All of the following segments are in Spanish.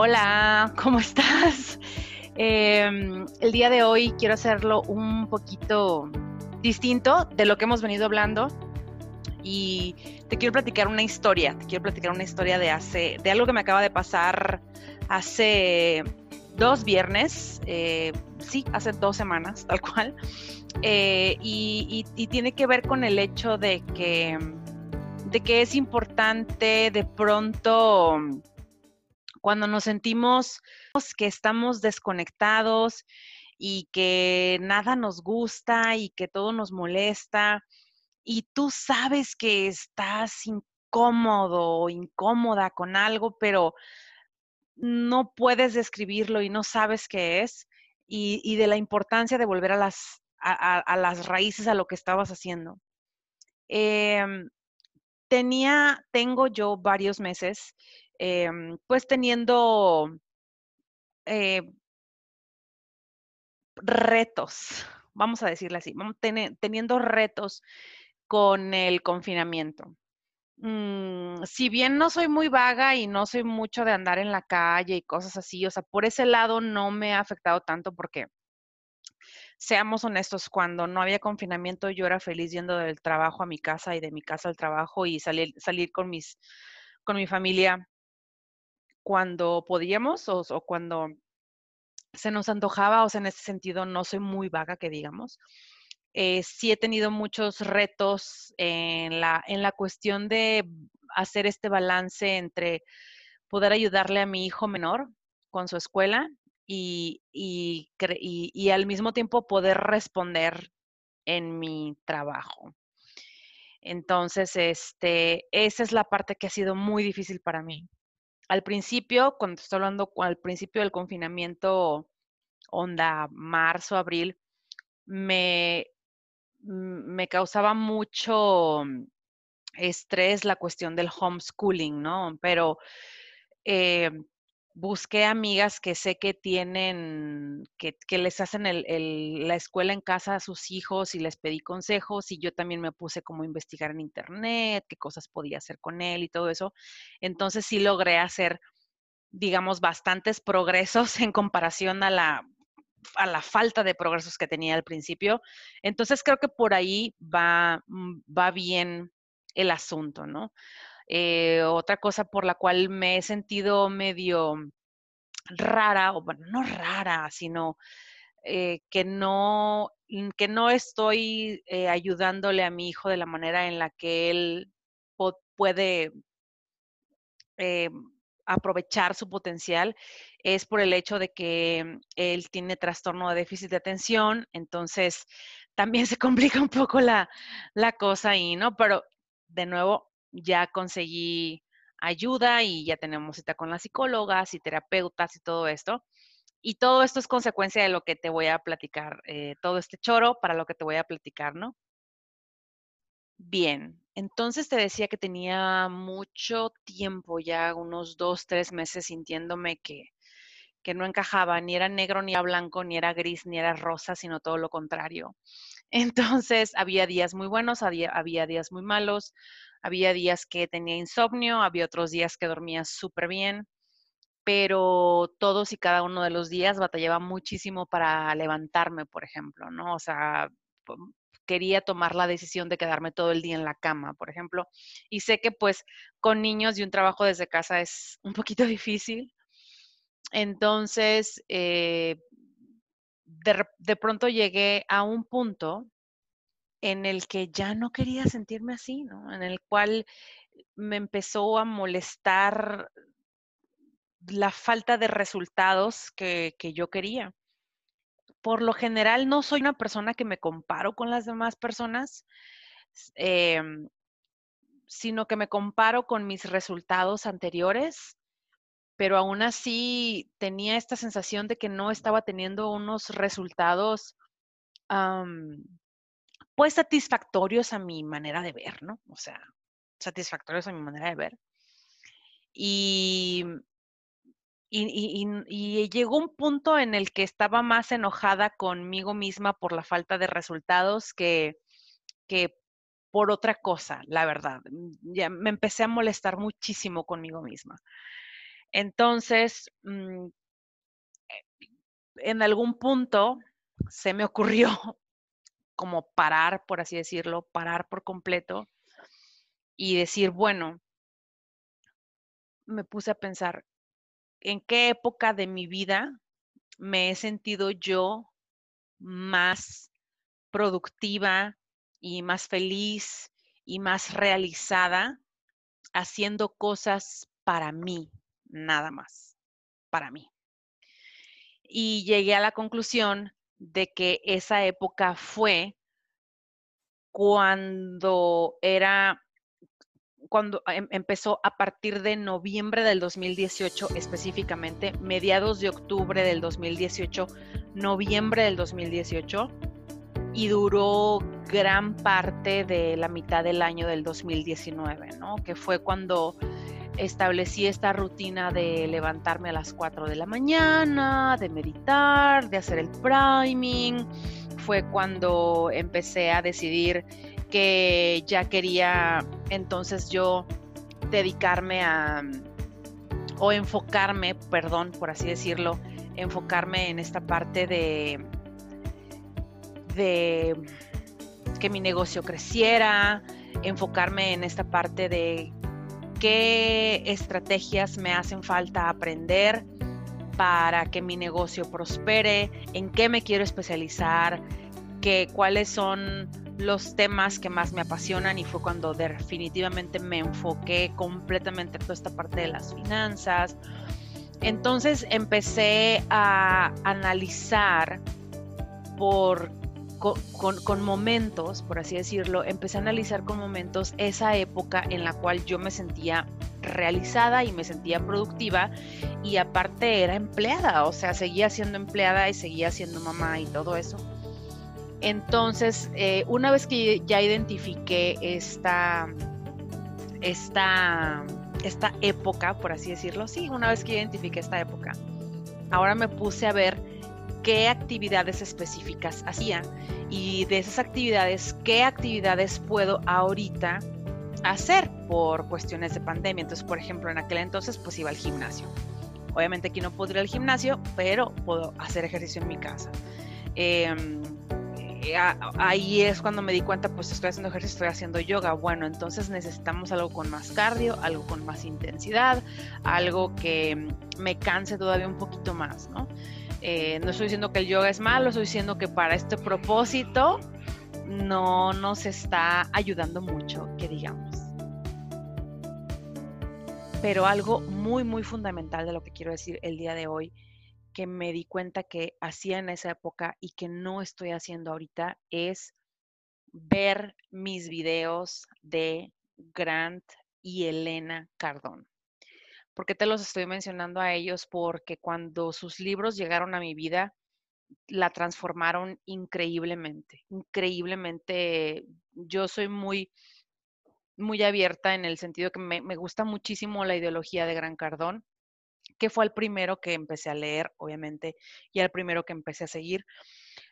Hola, ¿cómo estás? Em, el día de hoy quiero hacerlo un poquito distinto de lo que hemos venido hablando y te quiero platicar una historia, te quiero platicar una historia de hace, de algo que me acaba de pasar hace dos viernes, eh, sí, hace dos semanas, tal cual, eh, y, y, tiene que ver con el hecho de que, de que es importante de pronto cuando nos sentimos que estamos desconectados y que nada nos gusta y que todo nos molesta y tú sabes que estás incómodo o incómoda con algo, pero no puedes describirlo y no sabes qué es, y, de la importancia de volver a las, a, las raíces, a lo que estabas haciendo. Em, tenía, tengo yo varios meses, em, pues teniendo eh, retos, vamos a decirle así, teniendo retos con el confinamiento. Mm, si bien no soy muy vaga y no soy mucho de andar en la calle y cosas así, o sea, por ese lado no me ha afectado tanto porque, seamos honestos, cuando no había confinamiento yo era feliz yendo del trabajo a mi casa y de mi casa al trabajo y salir, salir con, mis, con mi familia cuando podíamos o, cuando se nos antojaba, o sea, en ese sentido no soy muy vaga que digamos. Eh, sí he tenido muchos retos en la, en la cuestión de hacer este balance entre poder ayudarle a mi hijo menor con su escuela y, y, y, al mismo tiempo poder responder en mi trabajo. Entonces, este, esa es la parte que ha sido muy difícil para mí. Al principio, cuando estoy hablando al principio del confinamiento, onda marzo, abril, me, me causaba mucho estrés la cuestión del homeschooling, ¿no? Pero eh, busqué amigas que sé que tienen, que, les hacen la escuela en casa a sus hijos y les pedí consejos y yo también me puse como a investigar en internet qué cosas podía hacer con él y todo eso. Entonces sí logré hacer, digamos, bastantes progresos en comparación a la a la falta de progresos que tenía al principio. Entonces creo que por ahí va, mm, va bien el asunto, ¿no? Eh, otra cosa por la cual me he sentido medio rara, o bueno, no rara, sino eh, que, no, mm, que no estoy eh, ayudándole a mi hijo de la manera en la que él puede aprovechar su potencial es por el hecho de que él tiene trastorno de déficit de atención, entonces también se complica un poco la, la cosa ahí, ¿no? Pero de nuevo, ya conseguí ayuda y ya tenemos cita con las psicólogas y terapeutas y todo esto. Y todo esto es consecuencia de lo que te voy a platicar, eh, todo este choro para lo que te voy a platicar, ¿no? Bien, entonces te decía que tenía mucho tiempo, ya unos dos, tres meses sintiéndome que, que no encajaba, ni era negro, ni era blanco, ni era gris, ni era rosa, sino todo lo contrario. Entonces había días muy buenos, había, había días muy malos, había días que tenía insomnio, había otros días que dormía súper bien, pero todos y cada uno de los días batallaba muchísimo para levantarme, por ejemplo, ¿no? O sea, quería tomar la decisión de quedarme todo el día en la cama, por ejemplo. Y sé que pues con niños y un trabajo desde casa es un poquito difícil. Entonces, eh, de, de pronto llegué a un punto en el que ya no quería sentirme así, ¿no? En el cual me empezó a molestar la falta de resultados que, yo quería por lo general no soy una persona que me comparo con las demás personas, em, sino que me comparo con mis resultados anteriores, pero aún así tenía esta sensación de que no estaba teniendo unos resultados pues satisfactorios a mi manera de ver, ¿no? O sea, satisfactorios a mi manera de ver. Y y, llegó un punto en el que estaba más enojada conmigo misma por la falta de resultados que, que por otra cosa, la verdad. Mm, ya me empecé a molestar muchísimo conmigo misma. Entonces, mm, en algún punto se me ocurrió como parar, por así decirlo, parar por completo y decir, bueno, me puse a pensar, ¿en qué época de mi vida me he sentido yo más productiva y más feliz y más realizada haciendo cosas para mí, nada más, para mí. Y llegué a la conclusión de que esa época fue cuando era cuando em, empezó a partir de noviembre del 2018 específicamente, mediados de octubre del 2018, noviembre del 2018, y duró gran parte de la mitad del año del 2019, ¿no? Que fue cuando establecí esta rutina de levantarme a las 4 de la mañana, de meditar, de hacer el priming. Fue cuando empecé a decidir que ya quería entonces yo dedicarme a, o enfocarme, perdón, por así decirlo, enfocarme en esta parte de, de que mi negocio creciera, enfocarme en esta parte de qué estrategias me hacen falta aprender para que mi negocio prospere, en qué me quiero especializar, que, cuáles son los temas que más me apasionan y fue cuando definitivamente me enfoqué completamente en toda esta parte de las finanzas. Entonces empecé a analizar por, con, momentos, por así decirlo, empecé a analizar con momentos esa época en la cual yo me sentía realizada y me sentía productiva y aparte era empleada, o sea, seguía siendo empleada y seguía siendo mamá y todo eso. Entonces, eh, una vez que ya identifiqué esta, esta, esta época, por así decirlo, sí, una vez que identifiqué esta época, ahora me puse a ver qué actividades específicas hacía y de esas actividades, qué actividades puedo ahorita hacer por cuestiones de pandemia. Entonces, por ejemplo, en aquel entonces, pues iba al gimnasio. Obviamente aquí no puedo ir al gimnasio, pero puedo hacer ejercicio en mi casa. Em, eh, ahí es cuando me di cuenta, pues estoy haciendo ejercicio, estoy haciendo yoga. Bueno, entonces necesitamos algo con más cardio, algo con más intensidad, algo que me canse todavía un poquito más, ¿no? Eh, no estoy diciendo que el yoga es malo, estoy diciendo que para este propósito no nos está ayudando mucho, que digamos. Pero algo muy, muy fundamental de lo que quiero decir el día de hoy que me di cuenta que hacía en esa época y que no estoy haciendo ahorita es ver mis videos de Grant y Elena Cardón. ¿Por qué te los estoy mencionando a ellos? Porque cuando sus libros llegaron a mi vida, la transformaron increíblemente, increíblemente. Yo soy muy, muy abierta en el sentido que me, me gusta muchísimo la ideología de Gran Cardón que fue el primero que empecé a leer, obviamente, y el primero que empecé a seguir.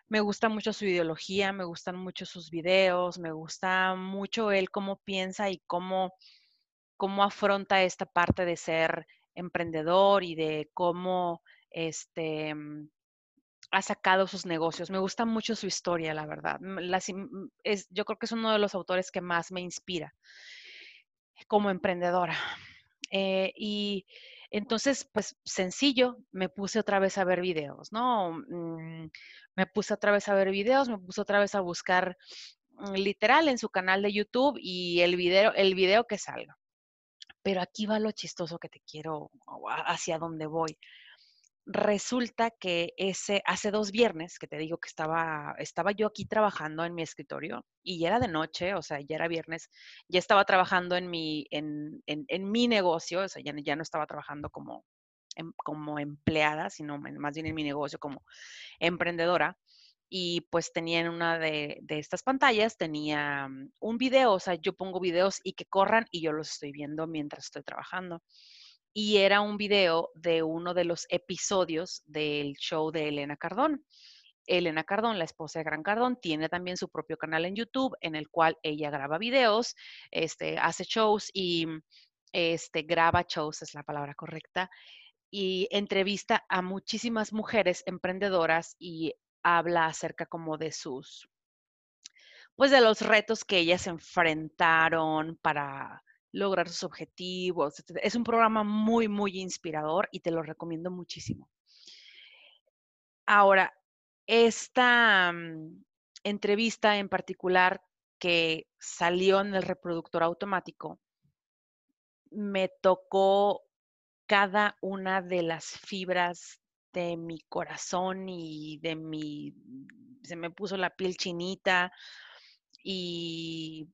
Me gusta mucho su ideología, me gustan mucho sus videos, me gusta mucho él cómo piensa y cómo, cómo afronta esta parte de ser emprendedor y de cómo este, mm, ha sacado sus negocios. Me gusta mucho su historia, la verdad. es, yo creo que es uno de los autores que más me inspira como emprendedora. Eh, y entonces, pues sencillo, me puse otra vez a ver videos, ¿no? Mm, me puse otra vez a ver videos, me puse otra vez a buscar mm, literal en su canal de YouTube y el video, el video que salga. Pero aquí va lo chistoso que te quiero, hacia dónde voy resulta que ese, hace dos viernes que te digo que estaba, estaba yo aquí trabajando en mi escritorio y ya era de noche, o sea, ya era viernes, ya estaba trabajando en mi, en, en, mi negocio, o sea, ya, ya no estaba trabajando como, em, como empleada, sino más bien en mi negocio como emprendedora. Y pues tenía en una de, de estas pantallas, tenía mm, un video, o sea, yo pongo videos y que corran y yo los estoy viendo mientras estoy trabajando y era un video de uno de los episodios del show de Elena Cardón. Elena Cardón, la esposa de Gran Cardón, tiene también su propio canal en YouTube en el cual ella graba videos, este, hace shows y este, graba shows, es la palabra correcta, y entrevista a muchísimas mujeres emprendedoras y habla acerca como de sus, pues de los retos que ellas enfrentaron para lograr sus objetivos. Es un programa muy, muy inspirador y te lo recomiendo muchísimo. Ahora, esta mm, entrevista en particular que salió en el reproductor automático, me tocó cada una de las fibras de mi corazón y de mi, se me puso la piel chinita y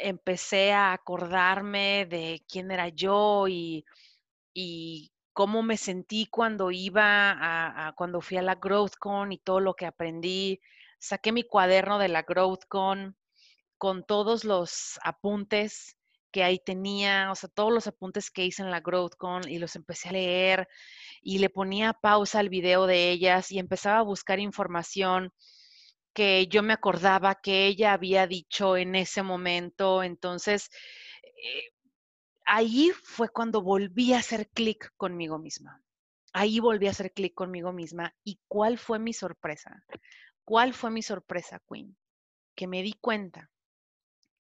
empecé a acordarme de quién era yo y, cómo me sentí cuando iba a, cuando fui a la GrowthCon y todo lo que aprendí. Saqué mi cuaderno de la GrowthCon con todos los apuntes que ahí tenía, o sea, todos los apuntes que hice en la GrowthCon y los empecé a leer y le ponía pausa al video de ellas y empezaba a buscar información que yo me acordaba que ella había dicho en ese momento. Entonces, eh, ahí fue cuando volví a hacer clic conmigo misma. Ahí volví a hacer clic conmigo misma. ¿Y cuál fue mi sorpresa? ¿Cuál fue mi sorpresa, Queen? Que me di cuenta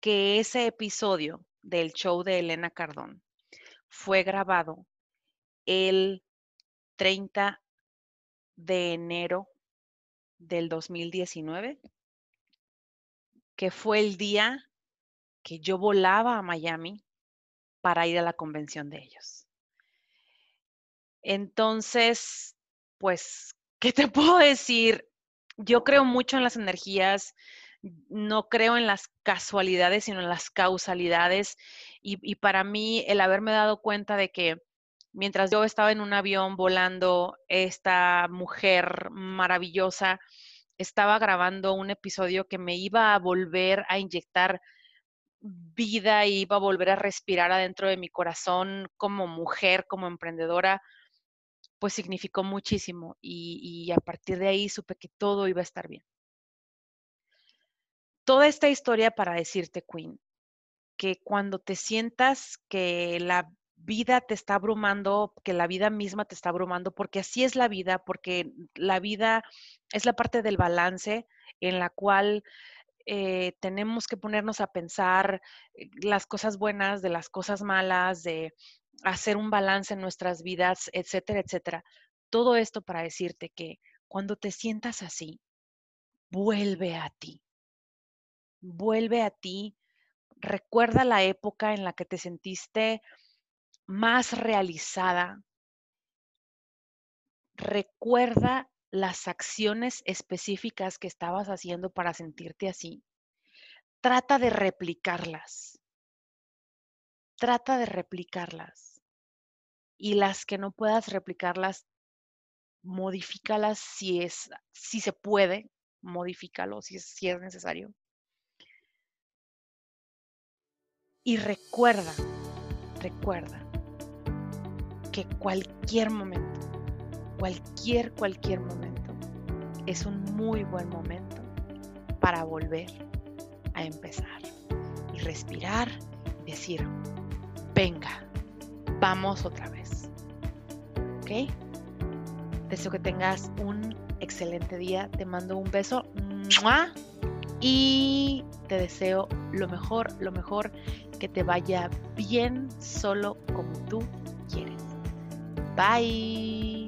que ese episodio del show de Elena Cardón fue grabado el 30 de enero del 2019, que fue el día que yo volaba a Miami para ir a la convención de ellos. Entonces, pues, ¿qué te puedo decir? Yo creo mucho en las energías, no creo en las casualidades, sino en las causalidades. Y, para mí, el haberme dado cuenta de que mientras yo estaba en un avión volando, esta mujer maravillosa estaba grabando un episodio que me iba a volver a inyectar vida y iba a volver a respirar adentro de mi corazón como mujer, como emprendedora, pues significó muchísimo y a partir de ahí supe que todo iba a estar bien. Toda esta historia para decirte, Queen, que cuando te sientas que la vida te está abrumando, que la vida misma te está abrumando, porque así es la vida, porque la vida es la parte del balance en la cual eh, tenemos que ponernos a pensar eh, las cosas buenas de las cosas malas, de hacer un balance en nuestras vidas, etcétera, etcétera. Todo esto para decirte que cuando te sientas así, vuelve a ti. Vuelve a ti. Recuerda la época en la que te sentiste más realizada, recuerda las acciones específicas que estabas haciendo para sentirte así. Trata de replicarlas. Trata de replicarlas. Y las que no puedas replicarlas, modifícalas si es, si se puede, modifícalo si si es necesario. Y recuerda, recuerda que cualquier momento, cualquier, cualquier momento, es un muy buen momento para volver a empezar y respirar decir, venga, vamos otra vez. ¿Ok? Deseo que tengas un excelente día. Te mando un beso. Y te deseo lo mejor, lo mejor, que te vaya bien solo como tú Bye.